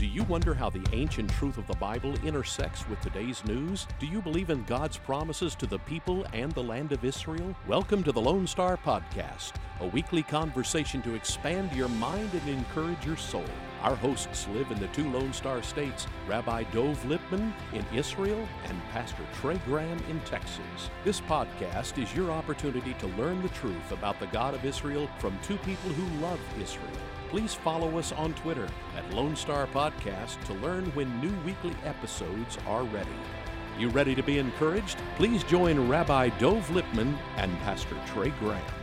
Do you wonder how the ancient truth of the Bible intersects with today's news? Do you believe in God's promises to the people and the land of Israel? Welcome to the Lone Star Podcast, a weekly conversation to expand your mind and encourage your soul. Our hosts live in the two Lone Star states, Rabbi Dov Lipman in Israel and Pastor Trey Graham in Texas. This podcast is your opportunity to learn the truth about the God of Israel from two people who love Israel please follow us on Twitter at Lone Star Podcast to learn when new weekly episodes are ready. You ready to be encouraged? Please join Rabbi Dov Lipman and Pastor Trey Graham.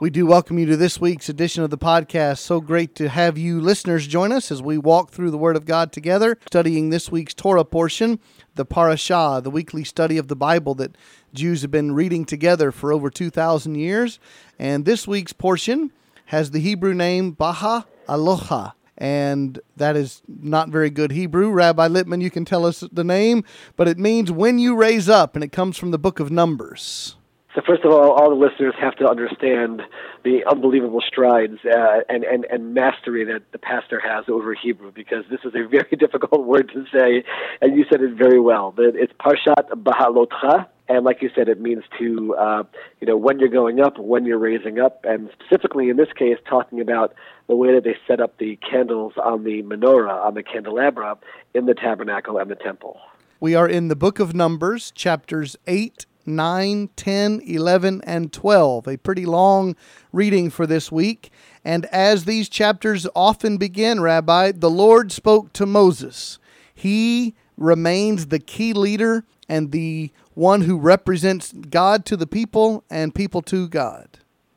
We do welcome you to this week's edition of the podcast. So great to have you listeners join us as we walk through the Word of God together, studying this week's Torah portion, the Parashah, the weekly study of the Bible that Jews have been reading together for over 2,000 years. And this week's portion has the Hebrew name Baha Aloha. And that is not very good Hebrew. Rabbi Lipman, you can tell us the name, but it means when you raise up, and it comes from the book of Numbers. So first of all, all the listeners have to understand the unbelievable strides uh, and, and, and mastery that the pastor has over Hebrew because this is a very difficult word to say, and you said it very well. It's Parshat Bahalotcha, and like you said, it means to, uh, you know, when you're going up, when you're raising up, and specifically in this case, talking about the way that they set up the candles on the menorah, on the candelabra, in the tabernacle and the temple. We are in the book of Numbers, chapters 8 9, 10, 11, and 12. A pretty long reading for this week. And as these chapters often begin, Rabbi, the Lord spoke to Moses. He remains the key leader and the one who represents God to the people and people to God.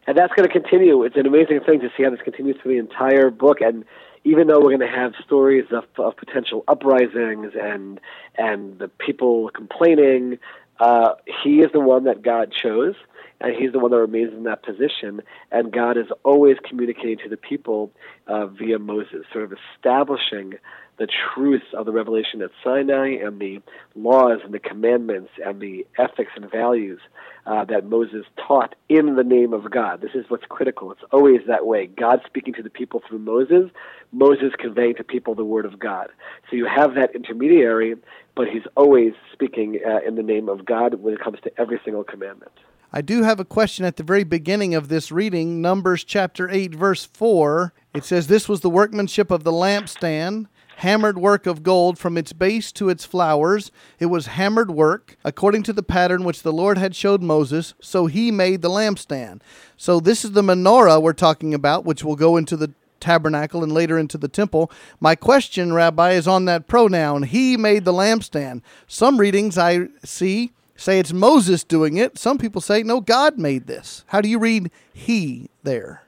And that's going to continue. It's an amazing thing to see how this continues through the entire book. And even though we're going to have stories of, of potential uprisings and and the people complaining, uh, he is the one that God chose, and he's the one that remains in that position. And God is always communicating to the people uh, via Moses, sort of establishing the truths of the revelation at Sinai and the laws and the commandments and the ethics and values uh, that Moses taught in the name of God. This is what's critical. It's always that way. God speaking to the people through Moses, Moses conveying to people the word of God. So you have that intermediary, but he's always speaking uh, in the name of God when it comes to every single commandment. I do have a question at the very beginning of this reading, Numbers chapter 8, verse 4. It says, This was the workmanship of the lampstand hammered work of gold from its base to its flowers. It was hammered work, according to the pattern which the Lord had showed Moses. So he made the lampstand. So this is the menorah we're talking about, which will go into the tabernacle and later into the temple. My question, Rabbi, is on that pronoun. He made the lampstand. Some readings I see say it's Moses doing it. Some people say, no, God made this. How do you read he there?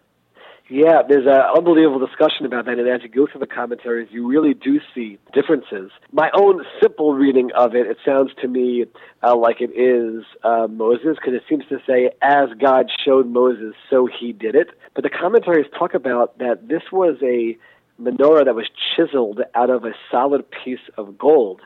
Yeah, there's an unbelievable discussion about that, and as you go through the commentaries, you really do see differences. My own simple reading of it, it sounds to me uh, like it is uh, Moses, because it seems to say, as God showed Moses, so he did it. But the commentaries talk about that this was a menorah that was chiseled out of a solid piece of gold.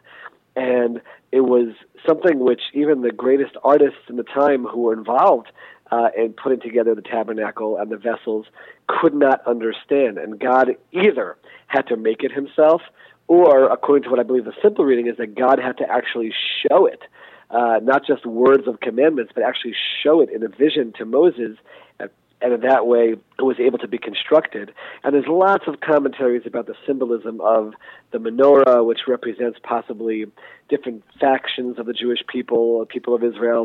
And it was something which even the greatest artists in the time who were involved uh, in putting together the tabernacle and the vessels could not understand. And God either had to make it himself, or, according to what I believe the simple reading is, that God had to actually show it. Uh, not just words of commandments, but actually show it in a vision to Moses, and in that way it was able to be constructed. And there's lots of commentaries about the symbolism of the menorah, which represents possibly different factions of the Jewish people, people of Israel,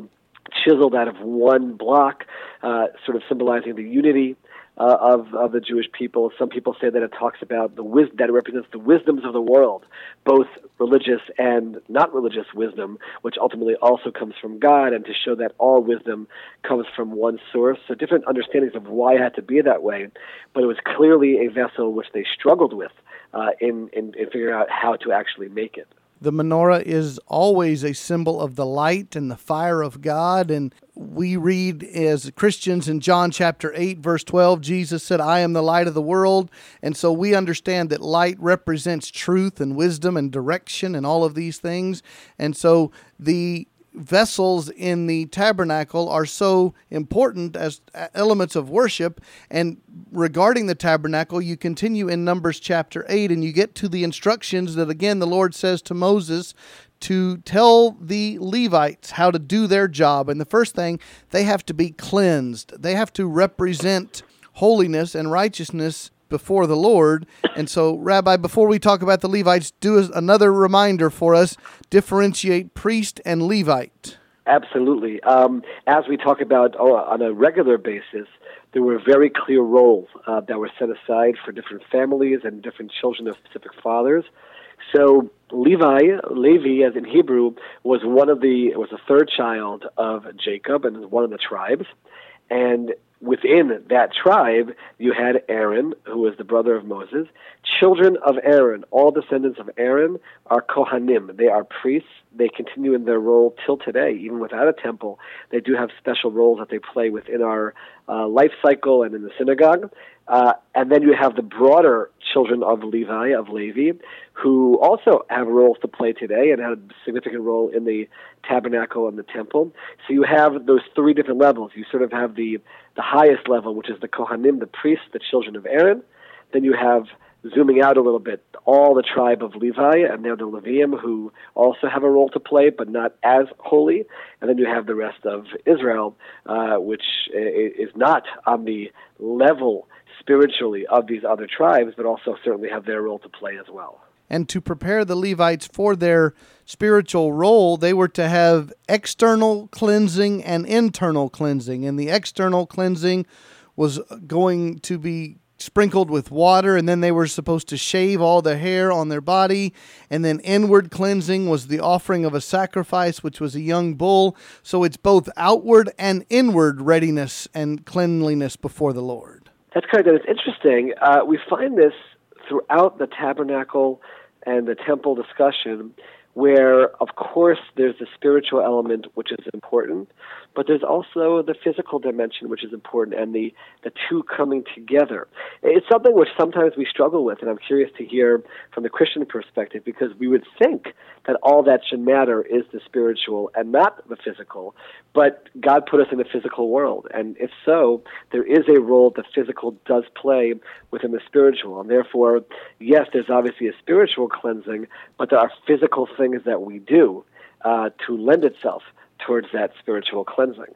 chiseled out of one block, uh, sort of symbolizing the unity uh, of of the Jewish people. Some people say that it talks about the wisdom that it represents the wisdoms of the world, both religious and not religious wisdom, which ultimately also comes from God, and to show that all wisdom comes from one source. So different understandings of why it had to be that way, but it was clearly a vessel which they struggled with uh, in, in in figuring out how to actually make it. The menorah is always a symbol of the light and the fire of God. And we read as Christians in John chapter 8, verse 12, Jesus said, I am the light of the world. And so we understand that light represents truth and wisdom and direction and all of these things. And so the vessels in the tabernacle are so important as uh, elements of worship. And regarding the tabernacle, you continue in Numbers chapter 8 and you get to the instructions that again the Lord says to Moses to tell the Levites how to do their job. And the first thing, they have to be cleansed, they have to represent holiness and righteousness before the Lord. And so, Rabbi, before we talk about the Levites, do another reminder for us differentiate priest and Levite. Absolutely. Um, as we talk about oh, on a regular basis, there were very clear roles uh, that were set aside for different families and different children of specific fathers. So Levi, Levi, as in Hebrew, was one of the was the third child of Jacob and one of the tribes, and within that tribe, you had Aaron, who was the brother of Moses. Children of Aaron, all descendants of Aaron, are Kohanim. They are priests. They continue in their role till today, even without a temple. They do have special roles that they play within our uh, life cycle and in the synagogue. Uh, and then you have the broader children of Levi, of Levi, who also have roles to play today and had a significant role in the tabernacle and the temple. So you have those three different levels. You sort of have the, the highest level, which is the Kohanim, the priests, the children of Aaron. Then you have zooming out a little bit, all the tribe of Levi, and they're the Leviim who also have a role to play, but not as holy. And then you have the rest of Israel, uh, which is not on the level spiritually of these other tribes, but also certainly have their role to play as well. And to prepare the Levites for their spiritual role, they were to have external cleansing and internal cleansing. And the external cleansing was going to be sprinkled with water, and then they were supposed to shave all the hair on their body. And then inward cleansing was the offering of a sacrifice, which was a young bull. So it's both outward and inward readiness and cleanliness before the Lord. That's correct. And it's interesting. Uh, we find this throughout the tabernacle and the temple discussion, where, of course, there's the spiritual element, which is important, but there's also the physical dimension, which is important, and the, the two coming together. It's something which sometimes we struggle with, and I'm curious to hear from the Christian perspective because we would think that all that should matter is the spiritual and not the physical. But God put us in the physical world, and if so, there is a role the physical does play within the spiritual. And therefore, yes, there's obviously a spiritual cleansing, but there are physical things that we do uh, to lend itself towards that spiritual cleansing.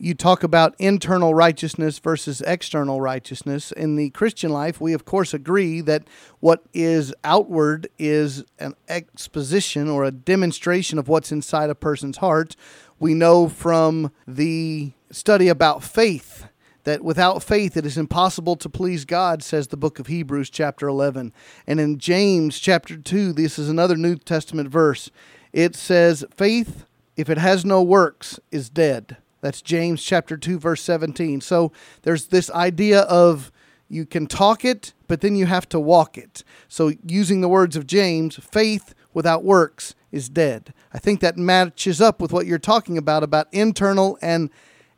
You talk about internal righteousness versus external righteousness. In the Christian life, we of course agree that what is outward is an exposition or a demonstration of what's inside a person's heart. We know from the study about faith that without faith it is impossible to please God, says the book of Hebrews, chapter 11. And in James, chapter 2, this is another New Testament verse. It says, Faith if it has no works, is dead. That's James chapter 2 verse 17. So there's this idea of you can talk it, but then you have to walk it. So using the words of James, faith without works is dead. I think that matches up with what you're talking about about internal and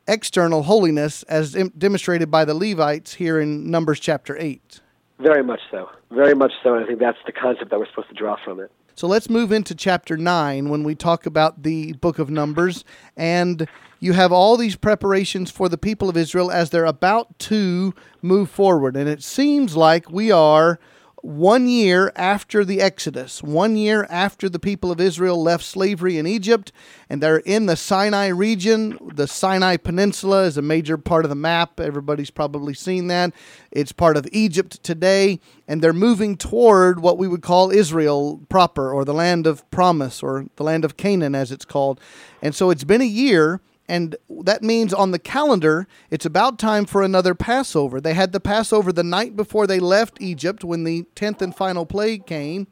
external holiness as demonstrated by the Levites here in Numbers chapter 8. Very much so. Very much so. And I think that's the concept that we're supposed to draw from it. So let's move into chapter 9 when we talk about the book of Numbers. And you have all these preparations for the people of Israel as they're about to move forward. And it seems like we are one year after the Exodus, one year after the people of Israel left slavery in Egypt, and they're in the Sinai region. The Sinai Peninsula is a major part of the map. Everybody's probably seen that. It's part of Egypt today, and they're moving toward what we would call Israel proper, or the land of promise, or the land of Canaan, as it's called. And so it's been a year and that means on the calendar, it's about time for another Passover. They had the Passover the night before they left Egypt when the 10th and final plague came.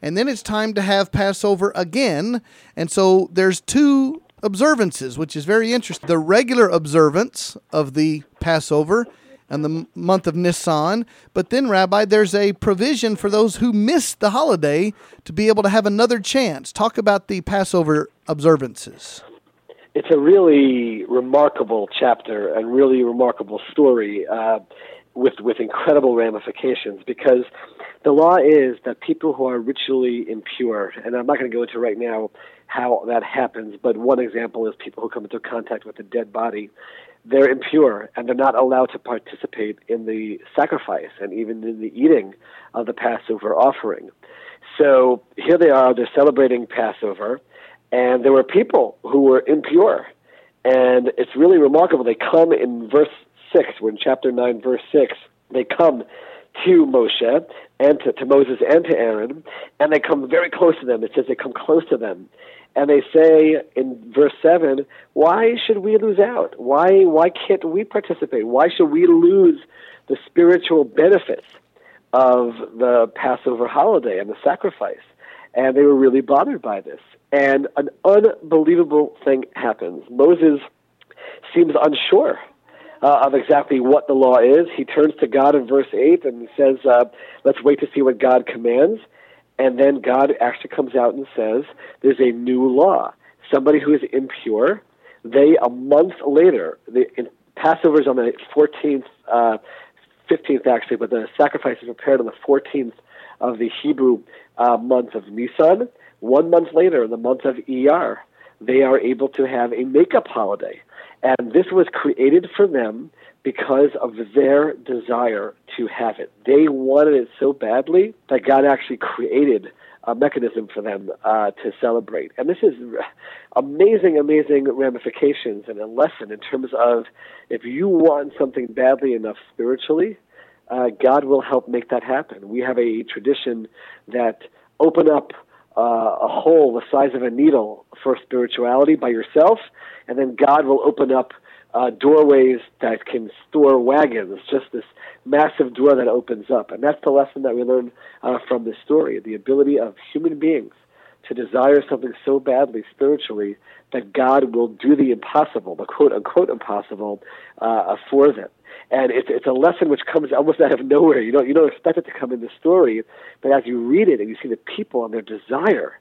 And then it's time to have Passover again. And so there's two observances, which is very interesting. The regular observance of the Passover and the month of Nisan. But then, Rabbi, there's a provision for those who missed the holiday to be able to have another chance. Talk about the Passover observances it's a really remarkable chapter and really remarkable story. Uh, with with incredible ramifications because the law is that people who are ritually impure, and I'm not going to go into right now how that happens, but one example is people who come into contact with a dead body. They're impure and they're not allowed to participate in the sacrifice and even in the eating of the Passover offering. So here they are, they're celebrating Passover, and there were people who were impure. And it's really remarkable. They come in verse 6, we're in chapter 9, verse 6. They come to Moshe and to, to Moses and to Aaron, and they come very close to them. It says they come close to them. And they say in verse 7, why should we lose out? Why, why can't we participate? Why should we lose the spiritual benefits of the Passover holiday and the sacrifice. And they were really bothered by this. And an unbelievable thing happens. Moses seems unsure uh, of exactly what the law is. He turns to God in verse 8 and says, uh, Let's wait to see what God commands. And then God actually comes out and says, There's a new law. Somebody who is impure, they, a month later, the, Passover is on the 14th uh, 15th actually, but the sacrifice is prepared on the 14th of the Hebrew uh, month of Nisan. One month later, the month of Iyar, they are able to have a makeup holiday. And this was created for them because of their desire to have it. They wanted it so badly that God actually created a mechanism for them uh, to celebrate. And this is amazing, amazing ramifications and a lesson in terms of if you want something badly enough spiritually, uh, God will help make that happen. We have a tradition that open up uh, a hole the size of a needle for spirituality by yourself, and then God will open up uh, doorways that can store wagons, just this massive door that opens up. And that's the lesson that we learn uh, from this story the ability of human beings to desire something so badly spiritually that God will do the impossible, the quote unquote impossible, uh, for them. And it's, it's a lesson which comes almost out of nowhere. You don't, you don't expect it to come in the story, but as you read it and you see the people and their desire,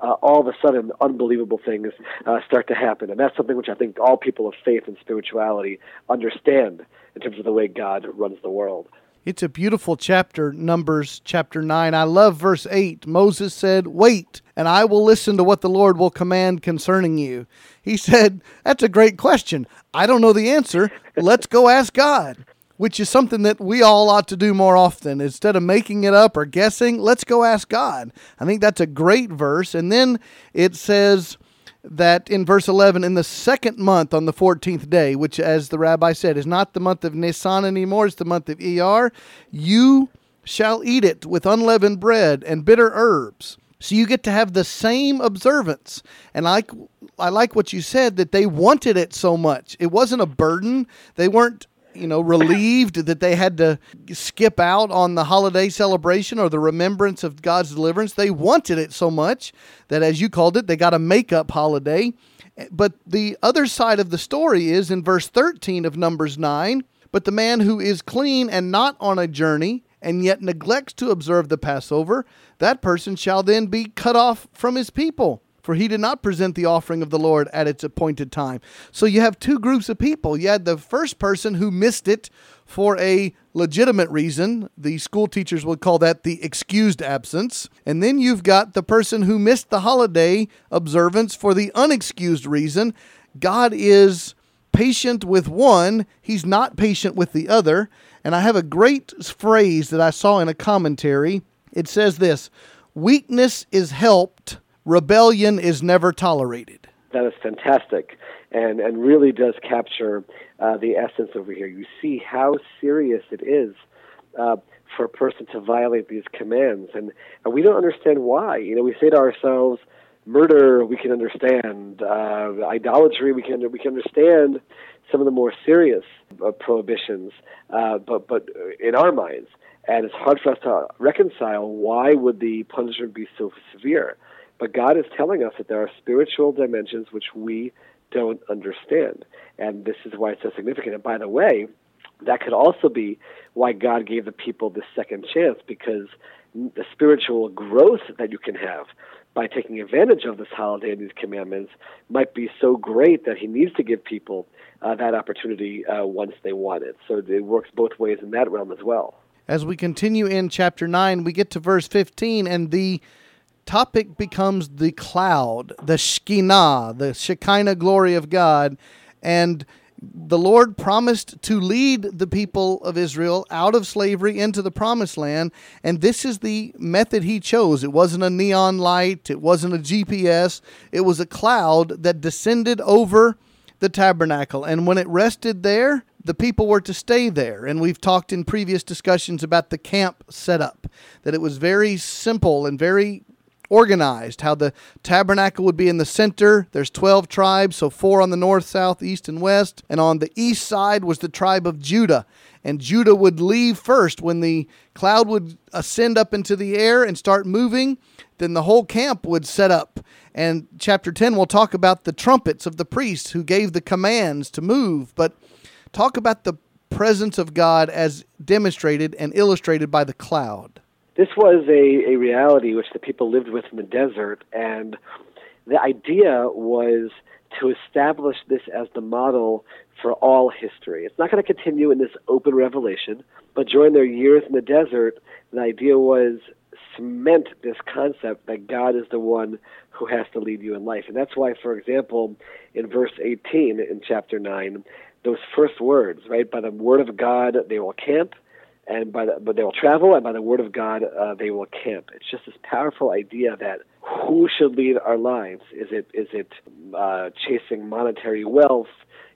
uh, all of a sudden unbelievable things uh, start to happen. And that's something which I think all people of faith and spirituality understand in terms of the way God runs the world. It's a beautiful chapter, Numbers chapter 9. I love verse 8. Moses said, Wait, and I will listen to what the Lord will command concerning you. He said, That's a great question. I don't know the answer. Let's go ask God which is something that we all ought to do more often. Instead of making it up or guessing, let's go ask God. I think that's a great verse. And then it says that in verse 11, in the second month on the 14th day, which, as the rabbi said, is not the month of Nisan anymore, it's the month of Iyar, you shall eat it with unleavened bread and bitter herbs. So you get to have the same observance. And I, I like what you said that they wanted it so much. It wasn't a burden. They weren't you know, relieved that they had to skip out on the holiday celebration or the remembrance of God's deliverance. They wanted it so much that, as you called it, they got a makeup holiday. But the other side of the story is in verse 13 of Numbers 9 But the man who is clean and not on a journey, and yet neglects to observe the Passover, that person shall then be cut off from his people for he did not present the offering of the Lord at its appointed time. So you have two groups of people. You had the first person who missed it for a legitimate reason. The school teachers would call that the excused absence. And then you've got the person who missed the holiday observance for the unexcused reason. God is patient with one, he's not patient with the other. And I have a great phrase that I saw in a commentary. It says this Weakness is helped rebellion is never tolerated. That is fantastic and, and really does capture uh, the essence over here. You see how serious it is uh, for a person to violate these commands. And, and we don't understand why. You know, we say to ourselves, murder we can understand, uh, idolatry we can, we can understand some of the more serious uh, prohibitions, uh, but, but in our minds, and it's hard for us to reconcile why would the punishment be so severe but God is telling us that there are spiritual dimensions which we don't understand. And this is why it's so significant. And by the way, that could also be why God gave the people this second chance because the spiritual growth that you can have by taking advantage of this holiday and these commandments might be so great that he needs to give people uh, that opportunity uh, once they want it. So it works both ways in that realm as well. As we continue in chapter 9, we get to verse 15, and the topic becomes the cloud, the Shekinah, the Shekinah glory of God. And the Lord promised to lead the people of Israel out of slavery into the promised land, and this is the method he chose. It wasn't a neon light, it wasn't a GPS, it was a cloud that descended over the tabernacle. And when it rested there, the people were to stay there. And we've talked in previous discussions about the camp setup, that it was very simple and very organized, how the tabernacle would be in the center. There's 12 tribes, so four on the north, south, east, and west. And on the east side was the tribe of Judah. And Judah would leave first when the cloud would ascend up into the air and start moving. Then the whole camp would set up. And chapter 10 will talk about the trumpets of the priests who gave the commands to move. But talk about the presence of God as demonstrated and illustrated by the cloud this was a, a reality which the people lived with in the desert, and the idea was to establish this as the model for all history. It's not going to continue in this open revelation, but during their years in the desert, the idea was cement this concept that God is the one who has to lead you in life. And that's why, for example, in verse 18 in chapter 9, those first words, right, by the word of God they will camp, and by the, but they will travel, and by the word of God uh, they will camp. It's just this powerful idea that who should lead our lives? Is it is it uh, chasing monetary wealth?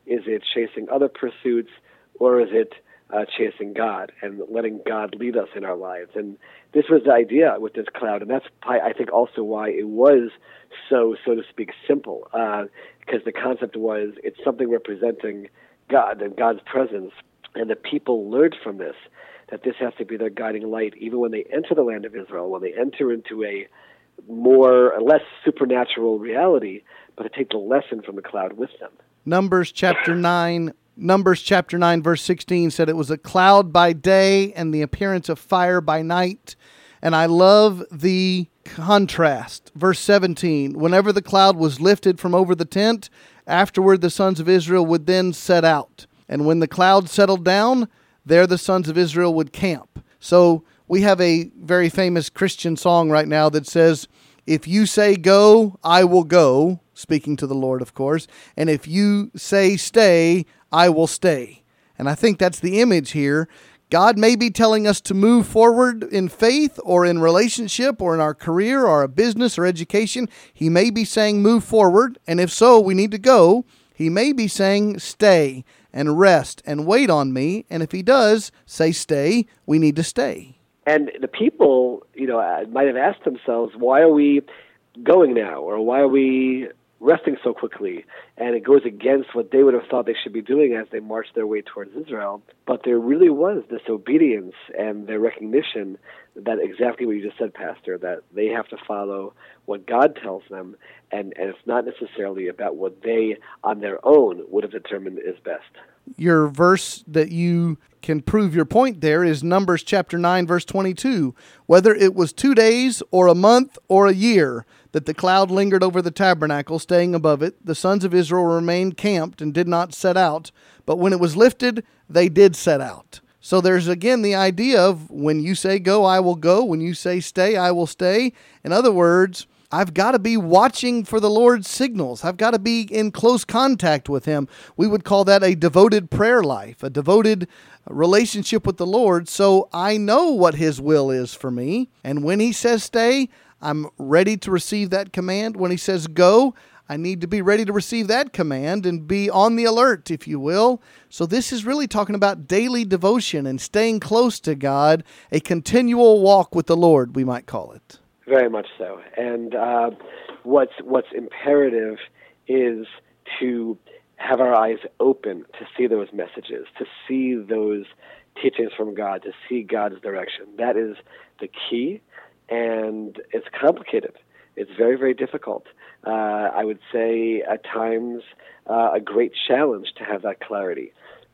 Is it chasing other pursuits, or is it uh, chasing God and letting God lead us in our lives? And this was the idea with this cloud, and that's I think also why it was so so to speak simple, because uh, the concept was it's something representing God and God's presence, and the people learned from this that this has to be their guiding light, even when they enter the land of Israel, when they enter into a more less supernatural reality, but to take the lesson from the cloud with them. Numbers chapter nine. Numbers chapter 9, verse 16 said it was a cloud by day and the appearance of fire by night. And I love the contrast. Verse 17 Whenever the cloud was lifted from over the tent, afterward the sons of Israel would then set out. And when the cloud settled down, there the sons of Israel would camp. So we have a very famous Christian song right now that says, If you say go, I will go, speaking to the Lord, of course. And if you say stay, I will stay. And I think that's the image here. God may be telling us to move forward in faith or in relationship or in our career or a business or education. He may be saying move forward. And if so, we need to go. He may be saying stay and rest and wait on me. And if he does say stay, we need to stay. And the people, you know, uh, might have asked themselves, why are we going now? Or why are we resting so quickly? And it goes against what they would have thought they should be doing as they marched their way towards Israel. But there really was this obedience and their recognition that exactly what you just said, Pastor, that they have to follow what God tells them, and, and it's not necessarily about what they on their own would have determined is best. Your verse that you can prove your point there is Numbers chapter 9, verse 22. Whether it was two days or a month or a year that the cloud lingered over the tabernacle, staying above it, the sons of Israel remained camped and did not set out. But when it was lifted, they did set out. So there's again the idea of when you say go, I will go. When you say stay, I will stay. In other words, I've got to be watching for the Lord's signals. I've got to be in close contact with Him. We would call that a devoted prayer life, a devoted relationship with the Lord. So I know what His will is for me. And when He says stay, I'm ready to receive that command. When He says go, I need to be ready to receive that command and be on the alert, if you will. So, this is really talking about daily devotion and staying close to God, a continual walk with the Lord, we might call it. Very much so. And uh, what's, what's imperative is to have our eyes open to see those messages, to see those teachings from God, to see God's direction. That is the key, and it's complicated. It's very, very difficult. Uh, I would say at times uh, a great challenge to have that clarity.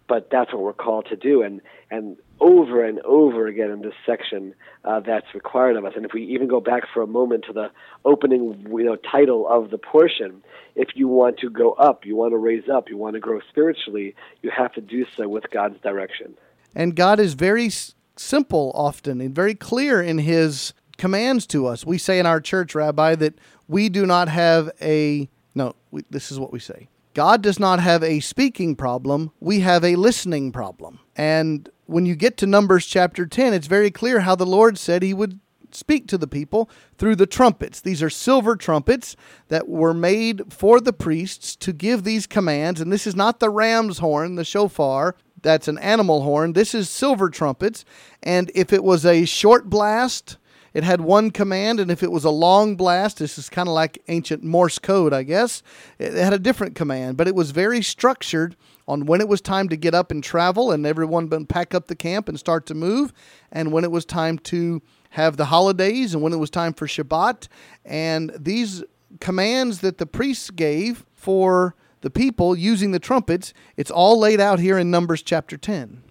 but that's what we're called to do. And and over and over again in this section, uh, that's required of us. And if we even go back for a moment to the opening, you know, title of the portion, if you want to go up, you want to raise up, you want to grow spiritually, you have to do so with God's direction. And God is very s- simple often and very clear in His commands to us. We say in our church, Rabbi, that we do not have a no. We, this is what we say. God does not have a speaking problem, we have a listening problem. And when you get to Numbers chapter 10, it's very clear how the Lord said he would speak to the people through the trumpets. These are silver trumpets that were made for the priests to give these commands. And this is not the ram's horn, the shofar. That's an animal horn. This is silver trumpets. And if it was a short blast, it had one command, and if it was a long blast, this is kind of like ancient Morse code, I guess, it had a different command, but it was very structured on when it was time to get up and travel, and everyone pack up the camp and start to move, and when it was time to have the holidays, and when it was time for Shabbat. And these commands that the priests gave for the people using the trumpets, it's all laid out here in Numbers chapter 10.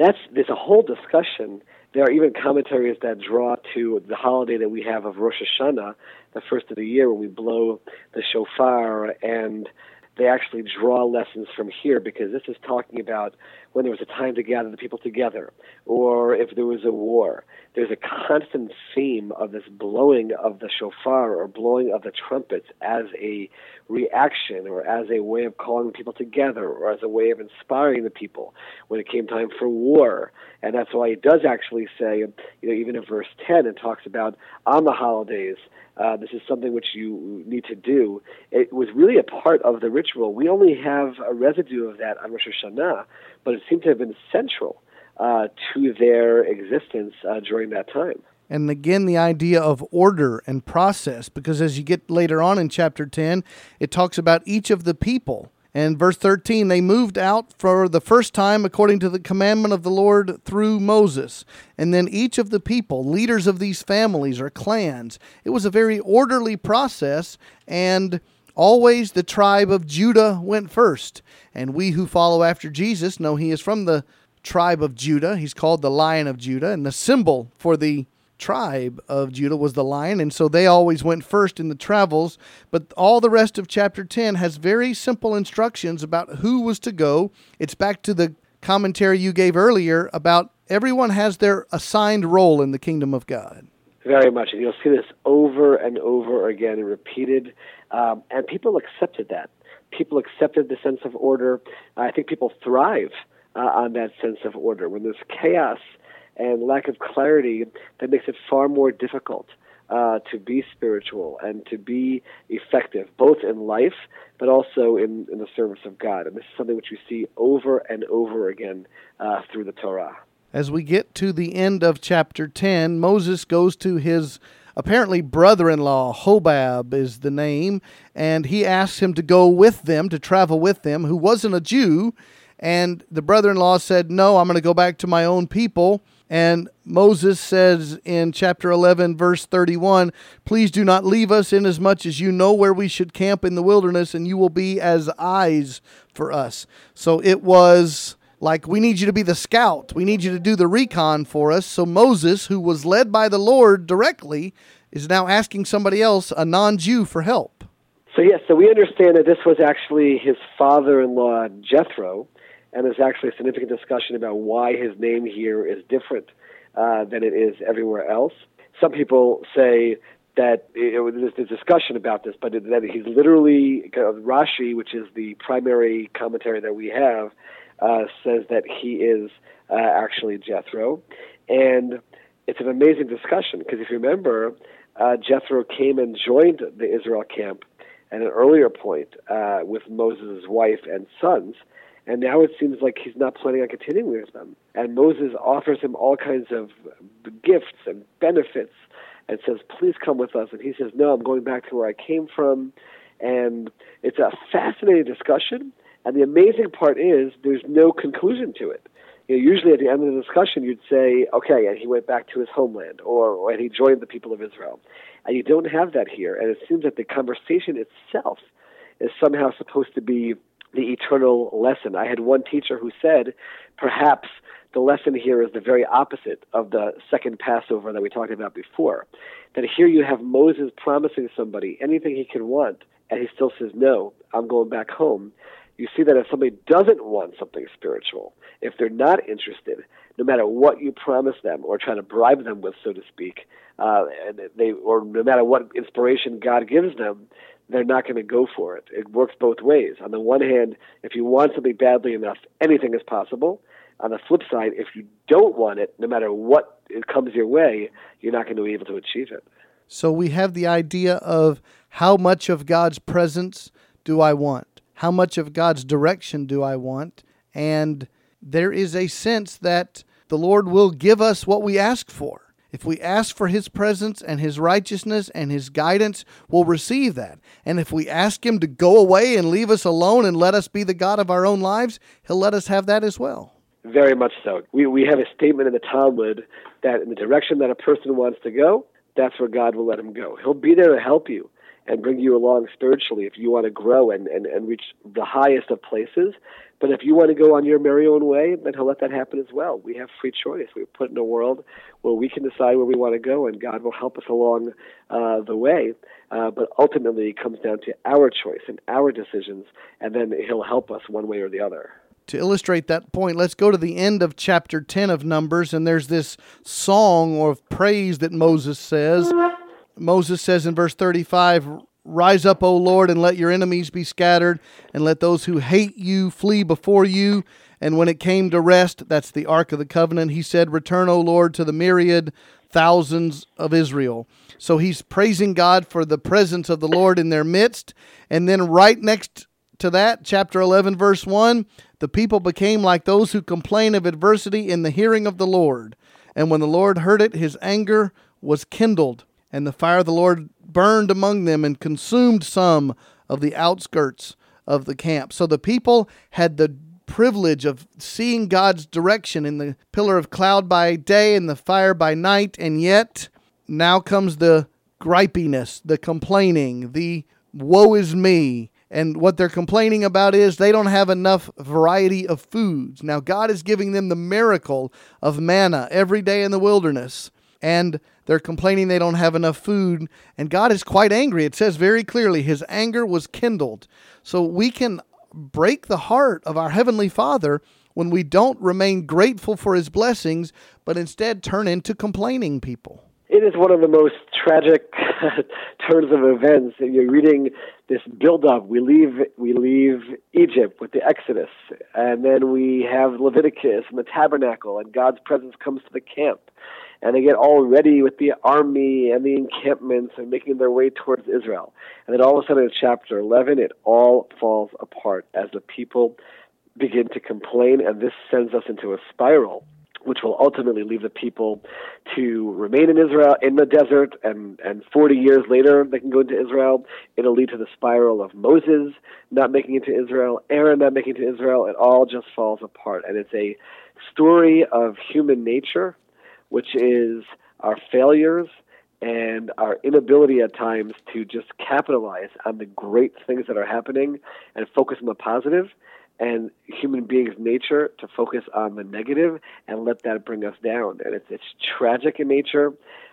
That's there's a whole discussion there are even commentaries that draw to the holiday that we have of Rosh Hashanah, the first of the year when we blow the shofar, and they actually draw lessons from here because this is talking about when there was a time to gather the people together or if there was a war. There's a constant theme of this blowing of the shofar or blowing of the trumpets as a reaction or as a way of calling people together or as a way of inspiring the people when it came time for war. And that's why it does actually say, you know, even in verse 10, it talks about on the holidays, uh, this is something which you need to do. It was really a part of the ritual. We only have a residue of that on Rosh Hashanah, but it seemed to have been central uh, to their existence uh, during that time. And again, the idea of order and process, because as you get later on in chapter 10, it talks about each of the people. And verse 13, they moved out for the first time according to the commandment of the Lord through Moses. And then each of the people, leaders of these families or clans, it was a very orderly process. And always the tribe of Judah went first. And we who follow after Jesus know he is from the tribe of Judah. He's called the Lion of Judah. And the symbol for the tribe of Judah was the lion, and so they always went first in the travels. But all the rest of chapter 10 has very simple instructions about who was to go. It's back to the commentary you gave earlier about everyone has their assigned role in the kingdom of God. Very much. And you'll see this over and over again repeated. Um, and people accepted that. People accepted the sense of order. I think people thrive uh, on that sense of order. When there's chaos, and lack of clarity that makes it far more difficult uh, to be spiritual and to be effective, both in life but also in, in the service of God. And this is something which we see over and over again uh, through the Torah. As we get to the end of chapter 10, Moses goes to his apparently brother in law, Hobab is the name, and he asks him to go with them, to travel with them, who wasn't a Jew. And the brother in law said, No, I'm going to go back to my own people. And Moses says in chapter 11, verse 31, Please do not leave us, inasmuch as you know where we should camp in the wilderness, and you will be as eyes for us. So it was like, We need you to be the scout. We need you to do the recon for us. So Moses, who was led by the Lord directly, is now asking somebody else, a non Jew, for help. So, yes, so we understand that this was actually his father in law, Jethro and there's actually a significant discussion about why his name here is different uh, than it is everywhere else. Some people say that it, there's discussion about this, but that he's literally uh, Rashi, which is the primary commentary that we have, uh, says that he is uh, actually Jethro, and it's an amazing discussion because if you remember, uh, Jethro came and joined the Israel camp at an earlier point uh, with Moses' wife and sons and now it seems like he's not planning on continuing with them. And Moses offers him all kinds of gifts and benefits and says, Please come with us. And he says, No, I'm going back to where I came from. And it's a fascinating discussion. And the amazing part is there's no conclusion to it. You know, usually at the end of the discussion, you'd say, okay, and he went back to his homeland, or, or and he joined the people of Israel. And you don't have that here. And it seems that the conversation itself is somehow supposed to be the eternal lesson. I had one teacher who said, perhaps the lesson here is the very opposite of the second Passover that we talked about before. That here you have Moses promising somebody anything he can want, and he still says, No, I'm going back home. You see that if somebody doesn't want something spiritual, if they're not interested, no matter what you promise them or try to bribe them with, so to speak, uh, and they or no matter what inspiration God gives them, they're not going to go for it. It works both ways. On the one hand, if you want something badly enough, anything is possible. On the flip side, if you don't want it, no matter what it comes your way, you're not going to be able to achieve it. So we have the idea of how much of God's presence do I want? How much of God's direction do I want? And there is a sense that the Lord will give us what we ask for. If we ask for His presence and His righteousness and His guidance, we'll receive that. And if we ask Him to go away and leave us alone and let us be the God of our own lives, He'll let us have that as well. Very much so. We, we have a statement in the Talmud that in the direction that a person wants to go, that's where God will let him go. He'll be there to help you and bring you along spiritually if you want to grow and, and, and reach the highest of places. But if you want to go on your merry own way, then He'll let that happen as well. We have free choice. We're put in a world where we can decide where we want to go, and God will help us along uh, the way. Uh, but ultimately, it comes down to our choice and our decisions, and then He'll help us one way or the other to illustrate that point, let's go to the end of chapter 10 of Numbers, and there's this song of praise that Moses says. Moses says in verse 35, Rise up, O Lord, and let your enemies be scattered, and let those who hate you flee before you. And when it came to rest, that's the Ark of the Covenant, he said, Return, O Lord, to the myriad thousands of Israel. So he's praising God for the presence of the Lord in their midst. And then right next to that, chapter 11, verse 1 the people became like those who complain of adversity in the hearing of the Lord. And when the Lord heard it, his anger was kindled, and the fire of the Lord burned among them and consumed some of the outskirts of the camp. So the people had the privilege of seeing God's direction in the pillar of cloud by day and the fire by night, and yet now comes the gripiness, the complaining, the woe is me, and what they're complaining about is they don't have enough variety of foods. Now, God is giving them the miracle of manna every day in the wilderness. And they're complaining they don't have enough food. And God is quite angry. It says very clearly, His anger was kindled. So we can break the heart of our Heavenly Father when we don't remain grateful for His blessings, but instead turn into complaining people it is one of the most tragic turns of events. You're reading this build-up. We leave we leave Egypt with the Exodus, and then we have Leviticus and the tabernacle, and God's presence comes to the camp, and they get all ready with the army and the encampments and making their way towards Israel. And then all of a sudden, in chapter 11, it all falls apart as the people begin to complain, and this sends us into a spiral which will ultimately leave the people to remain in Israel in the desert, and, and 40 years later they can go into Israel. It'll lead to the spiral of Moses not making it to Israel, Aaron not making it to Israel. It all just falls apart. And it's a story of human nature, which is our failures and our inability at times to just capitalize on the great things that are happening and focus on the positive and human beings' nature to focus on the negative and let that bring us down. And it's it's tragic in nature.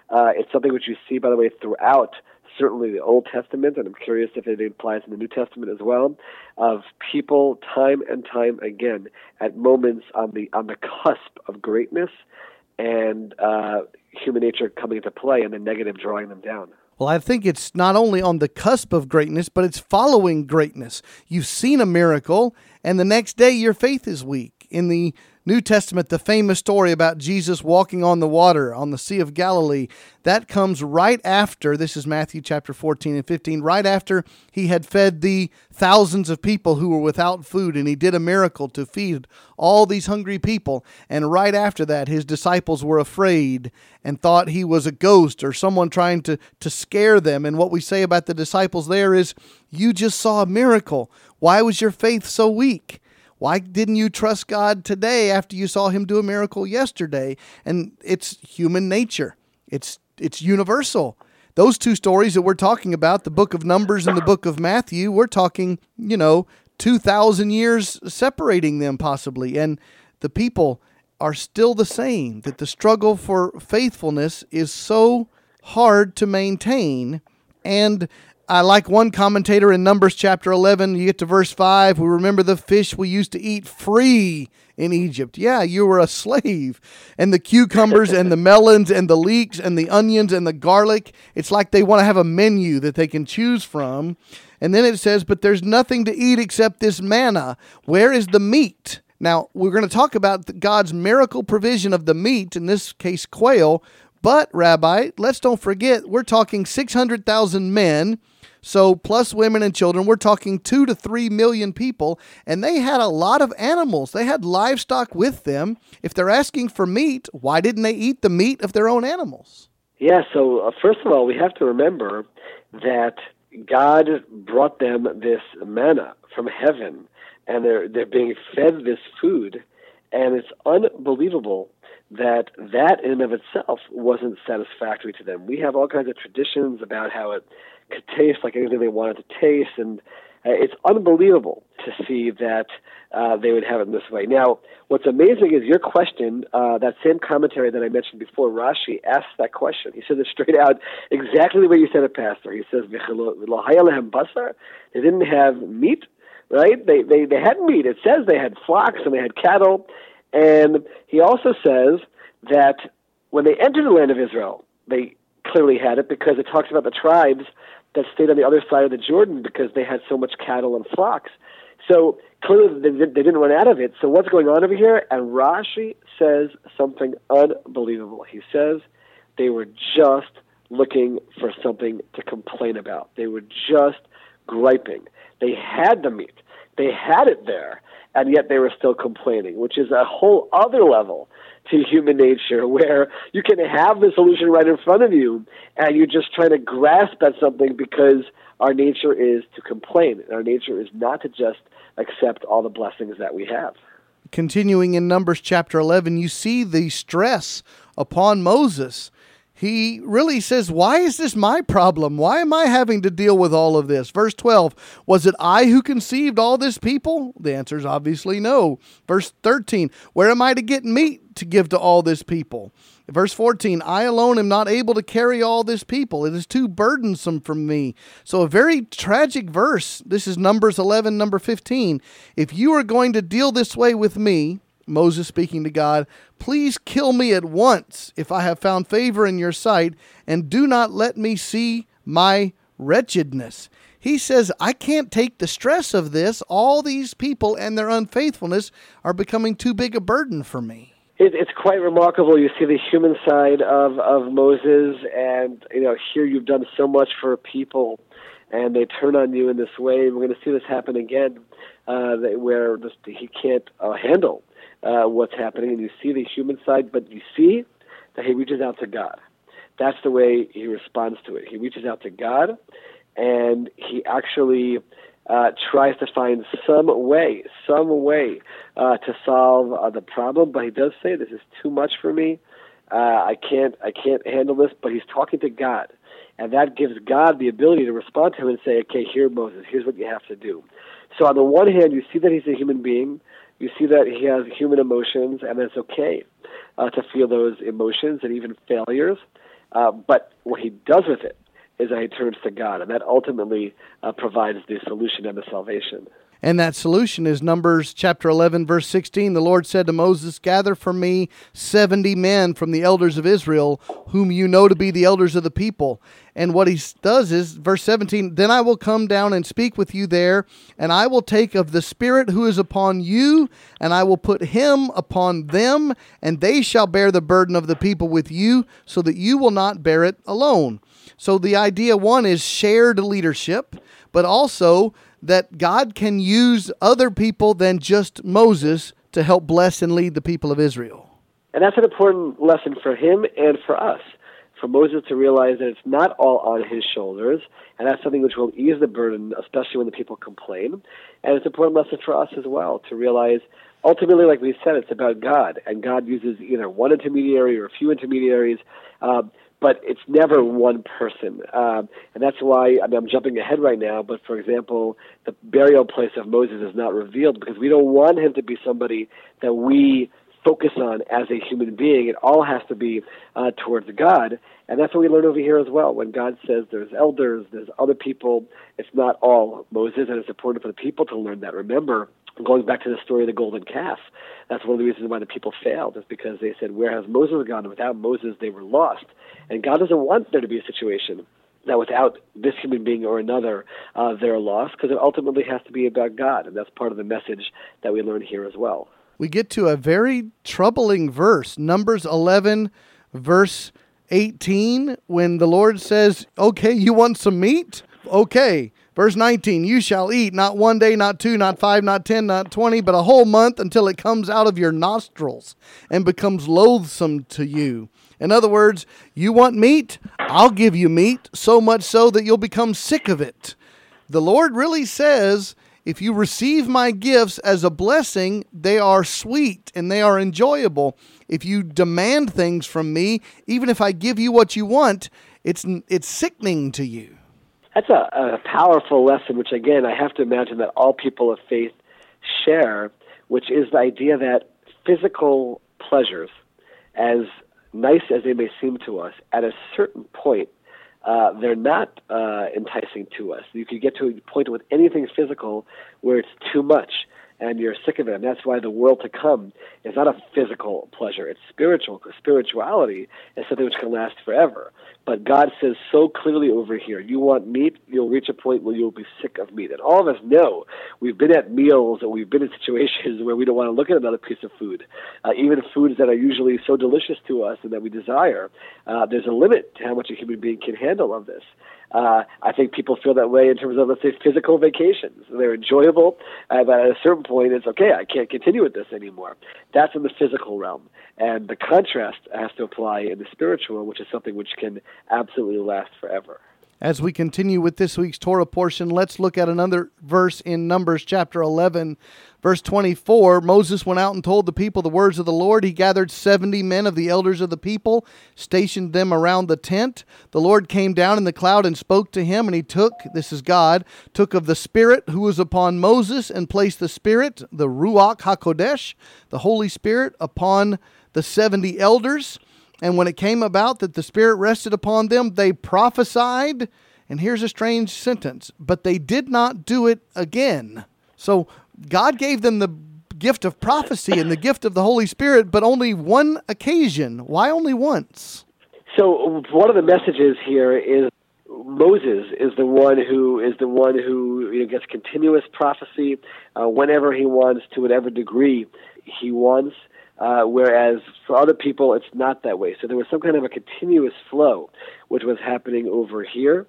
Uh, it's something which you see, by the way, throughout certainly the Old Testament, and I'm curious if it applies in the New Testament as well, of people time and time again at moments on the on the cusp of greatness and uh, human nature coming into play and the negative drawing them down. Well, I think it's not only on the cusp of greatness, but it's following greatness. You've seen a miracle, and the next day your faith is weak. In the New Testament, the famous story about Jesus walking on the water on the Sea of Galilee, that comes right after, this is Matthew chapter 14 and 15, right after he had fed the thousands of people who were without food, and he did a miracle to feed all these hungry people. And right after that, his disciples were afraid and thought he was a ghost or someone trying to, to scare them. And what we say about the disciples there is, You just saw a miracle. Why was your faith so weak? Why didn't you trust God today after you saw him do a miracle yesterday? And it's human nature. It's it's universal. Those two stories that we're talking about, the book of Numbers and the book of Matthew, we're talking, you know, 2,000 years separating them, possibly. And the people are still the same, that the struggle for faithfulness is so hard to maintain. And I like one commentator in Numbers chapter 11, you get to verse 5, we remember the fish we used to eat free in Egypt. Yeah, you were a slave. And the cucumbers and the melons and the leeks and the onions and the garlic, it's like they want to have a menu that they can choose from. And then it says, But there's nothing to eat except this manna. Where is the meat? Now, we're going to talk about God's miracle provision of the meat, in this case, quail. But, Rabbi, let's don't forget, we're talking 600,000 men so, plus women and children, we're talking two to three million people, and they had a lot of animals. They had livestock with them. If they're asking for meat, why didn't they eat the meat of their own animals? Yeah, so uh, first of all, we have to remember that God brought them this manna from heaven, and they're, they're being fed this food, and it's unbelievable that that in and of itself wasn't satisfactory to them. We have all kinds of traditions about how it could taste like anything they wanted to taste, and uh, it's unbelievable to see that uh, they would have it in this way. Now, what's amazing is your question. Uh, that same commentary that I mentioned before, Rashi asked that question. He said it straight out, exactly the way you said it, Pastor. He says, "They didn't have meat, right? They they they had meat. It says they had flocks and they had cattle." And he also says that when they entered the land of Israel, they clearly had it because it talks about the tribes that stayed on the other side of the Jordan because they had so much cattle and flocks. So clearly they, they didn't run out of it. So what's going on over here? And Rashi says something unbelievable. He says they were just looking for something to complain about. They were just griping. They had the meat. They had it there, and yet they were still complaining, which is a whole other level to human nature where you can have the solution right in front of you and you're just trying to grasp at something because our nature is to complain. Our nature is not to just accept all the blessings that we have. Continuing in Numbers chapter 11, you see the stress upon Moses he really says, Why is this my problem? Why am I having to deal with all of this? Verse 12, Was it I who conceived all this people? The answer is obviously no. Verse 13, Where am I to get meat to give to all this people? Verse 14, I alone am not able to carry all this people. It is too burdensome for me. So, a very tragic verse. This is Numbers 11, number 15. If you are going to deal this way with me, Moses speaking to God, Please kill me at once if I have found favor in your sight, and do not let me see my wretchedness. He says, I can't take the stress of this. All these people and their unfaithfulness are becoming too big a burden for me. It, it's quite remarkable. You see the human side of, of Moses, and you know here you've done so much for people, and they turn on you in this way. We're going to see this happen again, uh, where this, he can't uh, handle uh, what's happening, and you see the human side, but you see that he reaches out to God. That's the way he responds to it. He reaches out to God, and he actually uh, tries to find some way, some way uh, to solve uh, the problem. But he does say, "This is too much for me. Uh, I can't, I can't handle this." But he's talking to God, and that gives God the ability to respond to him and say, "Okay, here, Moses. Here's what you have to do." So on the one hand, you see that he's a human being you see that he has human emotions, and it's okay uh, to feel those emotions and even failures. Uh, but what he does with it is that he turns to God, and that ultimately uh, provides the solution and the salvation. And that solution is Numbers chapter 11, verse 16. The Lord said to Moses, Gather for me 70 men from the elders of Israel, whom you know to be the elders of the people. And what he does is, verse 17, Then I will come down and speak with you there, and I will take of the Spirit who is upon you, and I will put him upon them, and they shall bear the burden of the people with you, so that you will not bear it alone. So the idea one is shared leadership, but also that God can use other people than just Moses to help bless and lead the people of Israel. And that's an important lesson for him and for us. For Moses to realize that it's not all on his shoulders, and that's something which will ease the burden, especially when the people complain. And it's an important lesson for us as well to realize ultimately, like we said, it's about God, and God uses either one intermediary or a few intermediaries. Uh, but it's never one person. Um, and that's why I mean, I'm jumping ahead right now, but for example, the burial place of Moses is not revealed because we don't want him to be somebody that we focus on as a human being. It all has to be uh, towards God. And that's what we learn over here as well. When God says there's elders, there's other people, it's not all Moses, and it's important for the people to learn that. Remember, going back to the story of the golden calf, that's one of the reasons why the people failed, is because they said, Where has Moses gone? Without Moses, they were lost. And God doesn't want there to be a situation that without this human being or another, uh, they're lost, because it ultimately has to be about God. And that's part of the message that we learn here as well. We get to a very troubling verse, Numbers 11, verse 18, when the Lord says, Okay, you want some meat? Okay. Verse 19, you shall eat not one day, not two, not five, not ten, not twenty, but a whole month until it comes out of your nostrils and becomes loathsome to you. In other words, you want meat? I'll give you meat, so much so that you'll become sick of it. The Lord really says, if you receive my gifts as a blessing, they are sweet and they are enjoyable. If you demand things from me, even if I give you what you want, it's it's sickening to you that's a, a powerful lesson, which again I have to imagine that all people of faith share, which is the idea that physical pleasures, as nice as they may seem to us, at a certain point, uh, they're not uh, enticing to us. You can get to a point with anything physical where it's too much and you're sick of it. And that's why the world to come is not a physical pleasure, it's spiritual, because spirituality is something which can last forever. But God says so clearly over here, you want meat, you'll reach a point where you'll be sick of meat. And all of us know we've been at meals and we've been in situations where we don't want to look at another piece of food. Uh, even foods that are usually so delicious to us and that we desire, uh, there's a limit to how much a human being can handle of this. Uh, I think people feel that way in terms of, let's say, physical vacations. They're enjoyable, uh, but at a certain point, it's okay, I can't continue with this anymore. That's in the physical realm. And the contrast has to apply in the spiritual, which is something which can absolutely last forever. As we continue with this week's Torah portion, let's look at another verse in Numbers chapter 11, verse 24. Moses went out and told the people the words of the Lord. He gathered 70 men of the elders of the people, stationed them around the tent. The Lord came down in the cloud and spoke to him, and he took, this is God, took of the Spirit who was upon Moses and placed the Spirit, the Ruach HaKodesh, the Holy Spirit, upon the 70 elders. And when it came about that the Spirit rested upon them, they prophesied. And here's a strange sentence, but they did not do it again. So God gave them the gift of prophecy and the gift of the Holy Spirit, but only one occasion. Why only once? So one of the messages here is Moses is the one who is the one who you know, gets continuous prophecy uh, whenever he wants, to whatever degree he wants. Uh, whereas for other people, it's not that way. So there was some kind of a continuous flow, which was happening over here,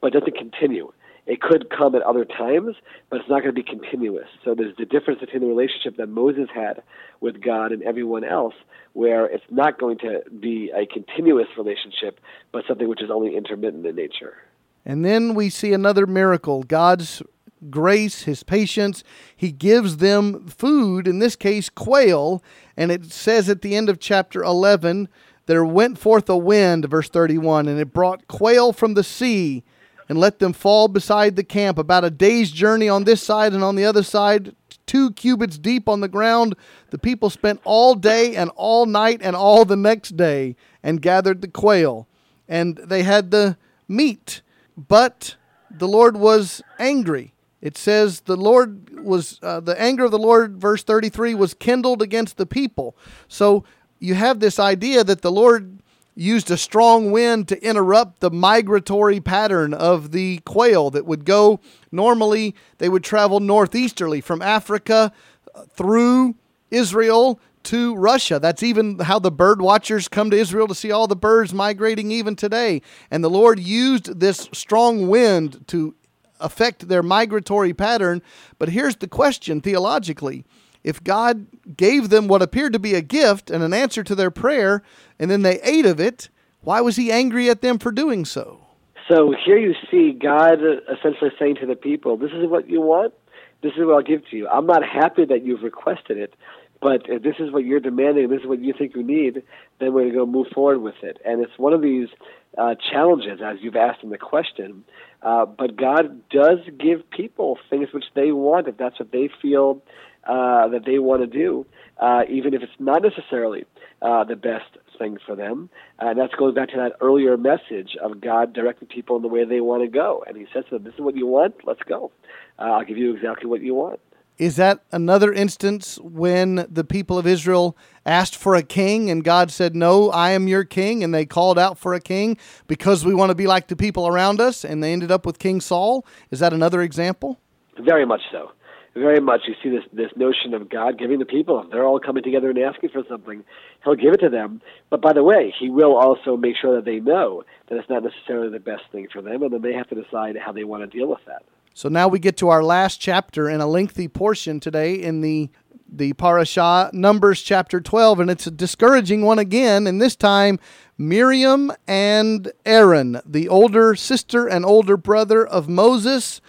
but doesn't continue. It could come at other times, but it's not going to be continuous. So there's the difference between the relationship that Moses had with God and everyone else, where it's not going to be a continuous relationship, but something which is only intermittent in nature. And then we see another miracle God's grace, his patience. He gives them food, in this case, quail. And it says at the end of chapter 11, there went forth a wind, verse 31, and it brought quail from the sea and let them fall beside the camp, about a day's journey on this side and on the other side, two cubits deep on the ground. The people spent all day and all night and all the next day and gathered the quail. And they had the meat, but the Lord was angry it says the Lord was, uh, the anger of the Lord, verse 33, was kindled against the people. So you have this idea that the Lord used a strong wind to interrupt the migratory pattern of the quail that would go, normally, they would travel northeasterly from Africa uh, through Israel to Russia. That's even how the bird watchers come to Israel to see all the birds migrating even today. And the Lord used this strong wind to affect their migratory pattern. But here's the question theologically if God gave them what appeared to be a gift and an answer to their prayer, and then they ate of it, why was he angry at them for doing so? So here you see God essentially saying to the people, This is what you want, this is what I'll give to you. I'm not happy that you've requested it, But if this is what you're demanding, this is what you think you need, then we're going to go move forward with it. And it's one of these uh, challenges, as you've asked in the question. Uh, but God does give people things which they want, if that's what they feel uh, that they want to do, uh, even if it's not necessarily uh, the best thing for them. and that's going back to that earlier message of God directing people in the way they want to go. And He says to them, "This is what you want. Let's go. Uh, I'll give you exactly what you want." Is that another instance when the people of Israel asked for a king and God said, No, I am your king? And they called out for a king because we want to be like the people around us and they ended up with King Saul? Is that another example? Very much so. Very much. You see this, this notion of God giving the people, they're all coming together and asking for something, He'll give it to them. But by the way, He will also make sure that they know that it's not necessarily the best thing for them, and then they have to decide how they want to deal with that. So now we get to our last chapter in a lengthy portion today in the the parashah Numbers chapter 12 and it's a discouraging one again and this time Miriam and Aaron, the older sister and older brother of Moses,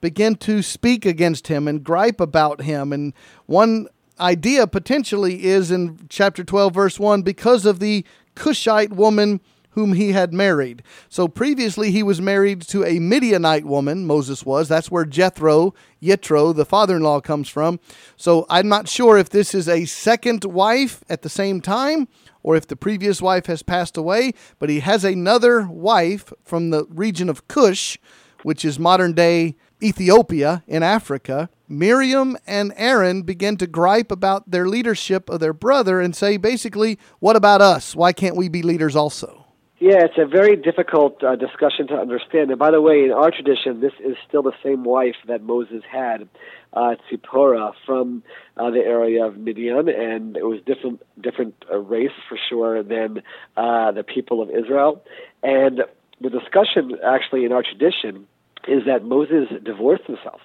begin to speak against him and gripe about him and one idea potentially is in chapter 12 verse 1 because of the Cushite woman whom he had married. So previously he was married to a Midianite woman, Moses was. That's where Jethro, Yitro, the father in law, comes from. So I'm not sure if this is a second wife at the same time or if the previous wife has passed away, but he has another wife from the region of Cush, which is modern day Ethiopia in Africa. Miriam and Aaron begin to gripe about their leadership of their brother and say, basically, what about us? Why can't we be leaders also? Yeah, it's a very difficult uh, discussion to understand. And by the way, in our tradition, this is still the same wife that Moses had, uh, Tzipporah, from uh, the area of Midian, and it was different, different uh, race for sure than uh, the people of Israel. And the discussion, actually, in our tradition, is that Moses divorced himself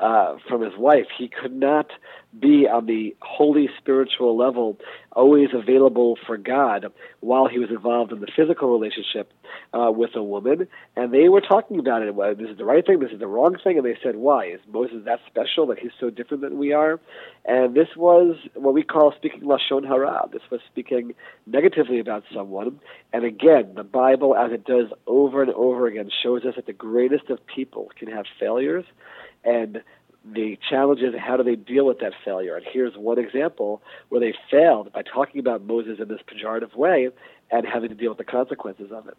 uh, from his wife. He could not be on the holy spiritual level, always available for God while he was involved in the physical relationship uh, with a woman. And they were talking about it. Well, this is the right thing, this is the wrong thing. And they said, why? Is Moses that special that he's so different than we are? And this was what we call speaking Lashon Hara. This was speaking negatively about someone. And again, the Bible, as it does over and over again, shows us that the greatest of people can have failures and the challenge is how do they deal with that failure? And here's one example where they failed by talking about Moses in this pejorative way and having to deal with the consequences of it.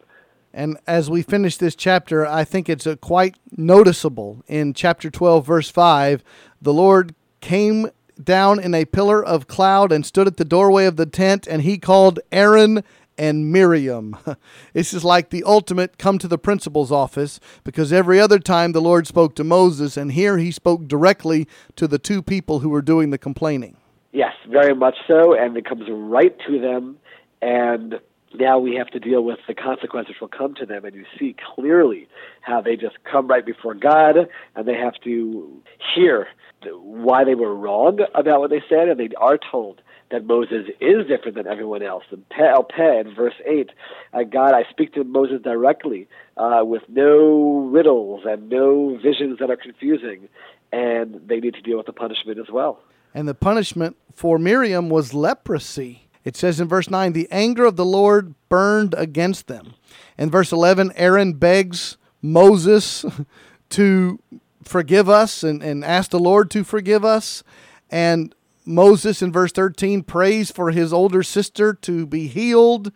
And as we finish this chapter, I think it's quite noticeable in chapter 12, verse 5. The Lord came down in a pillar of cloud and stood at the doorway of the tent, and he called Aaron and Miriam. This is like the ultimate come to the principal's office because every other time the Lord spoke to Moses, and here he spoke directly to the two people who were doing the complaining. Yes, very much so, and it comes right to them, and now we have to deal with the consequences which will come to them, and you see clearly how they just come right before God, and they have to hear why they were wrong about what they said, and they are told that Moses is different than everyone else. In Peh el Peh, in verse 8, uh, God, I speak to Moses directly uh, with no riddles and no visions that are confusing, and they need to deal with the punishment as well. And the punishment for Miriam was leprosy. It says in verse 9, the anger of the Lord burned against them. In verse 11, Aaron begs Moses to forgive us and, and ask the Lord to forgive us. And Moses in verse 13 prays for his older sister to be healed,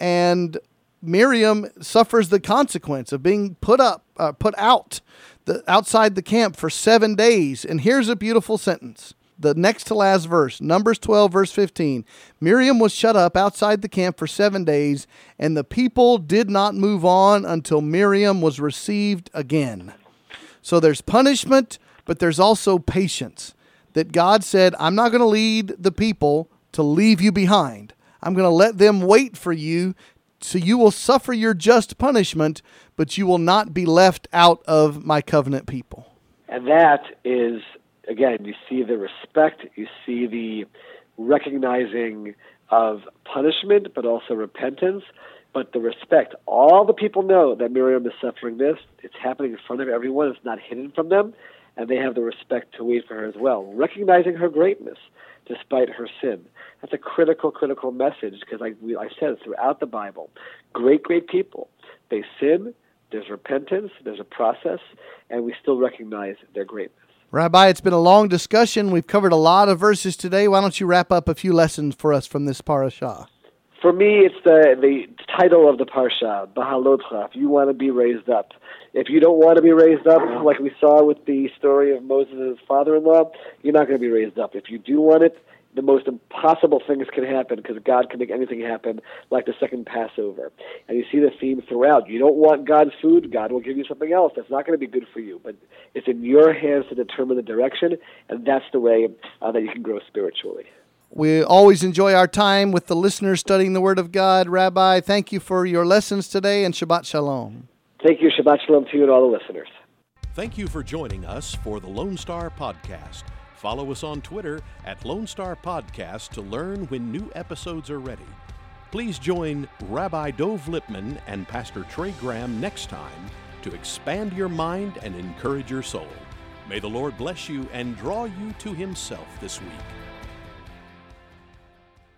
and Miriam suffers the consequence of being put up, uh, put out, the, outside the camp for seven days. And here's a beautiful sentence. The next to last verse, Numbers 12, verse 15. Miriam was shut up outside the camp for seven days, and the people did not move on until Miriam was received again. So there's punishment, but there's also patience that God said, I'm not going to lead the people to leave you behind. I'm going to let them wait for you so you will suffer your just punishment, but you will not be left out of my covenant people. And that is, again, you see the respect, you see the recognizing of punishment, but also repentance, but the respect. All the people know that Miriam is suffering this. It's happening in front of everyone, it's not hidden from them and they have the respect to wait for her as well, recognizing her greatness despite her sin. That's a critical, critical message because, like we, I said, throughout the Bible, great, great people, they sin, there's repentance, there's a process, and we still recognize their greatness. Rabbi, it's been a long discussion. We've covered a lot of verses today. Why don't you wrap up a few lessons for us from this parashah? For me, it's the the title of the parsha, Bahalotcha. If you want to be raised up, if you don't want to be raised up, like we saw with the story of Moses' father-in-law, you're not going to be raised up. If you do want it, the most impossible things can happen because God can make anything happen, like the second Passover. And you see the theme throughout. You don't want God's food, God will give you something else that's not going to be good for you. But it's in your hands to determine the direction, and that's the way uh, that you can grow spiritually. We always enjoy our time with the listeners studying the Word of God. Rabbi, thank you for your lessons today and Shabbat Shalom. Thank you. Shabbat Shalom to you and all the listeners. Thank you for joining us for the Lone Star Podcast. Follow us on Twitter at Lone Star Podcast to learn when new episodes are ready. Please join Rabbi Dov Lipman and Pastor Trey Graham next time to expand your mind and encourage your soul. May the Lord bless you and draw you to Himself this week.